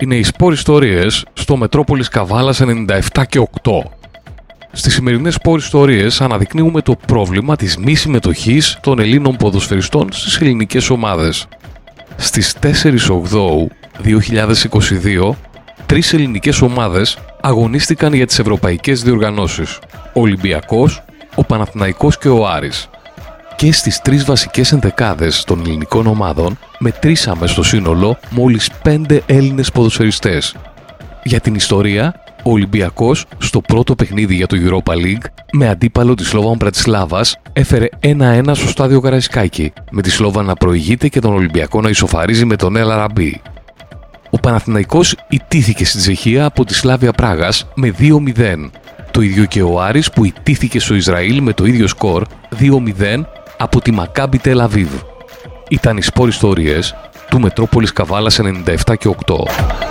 είναι οι σπόρ ιστορίες στο Μετρόπολης Καβάλας 97 και 8. Στις σημερινές σπόρ ιστορίες αναδεικνύουμε το πρόβλημα της μη συμμετοχής των Ελλήνων ποδοσφαιριστών στις ελληνικές ομάδες. Στις 4 Οκτώου 2022, τρεις ελληνικές ομάδες αγωνίστηκαν για τις ευρωπαϊκές διοργανώσεις. Ο Ολυμπιακός, ο Παναθηναϊκός και ο Άρης. Και στις τρεις βασικές ενδεκάδες των ελληνικών ομάδων μετρήσαμε στο σύνολο μόλις πέντε Έλληνες ποδοσφαιριστές. Για την ιστορία, ο Ολυμπιακός στο πρώτο παιχνίδι για το Europa League με αντίπαλο της Σλόβαν Πρατισλάβας έφερε 1-1 στο στάδιο Γαραϊσκάκη με τη Σλόβα να προηγείται και τον Ολυμπιακό να ισοφαρίζει με τον Έλα Ραμπή. Ο Παναθηναϊκός ιτήθηκε στην Τσεχία από τη Σλάβια Πράγας με 2-0. Το ίδιο και ο Άρης που ιτήθηκε στο Ισραήλ με το ίδιο σκορ 2-0 από τη Μακάμπι Τελαβίβ. Ήταν οι σπόρ ιστορίες του Μετρόπολης Καβάλας 97 και 8.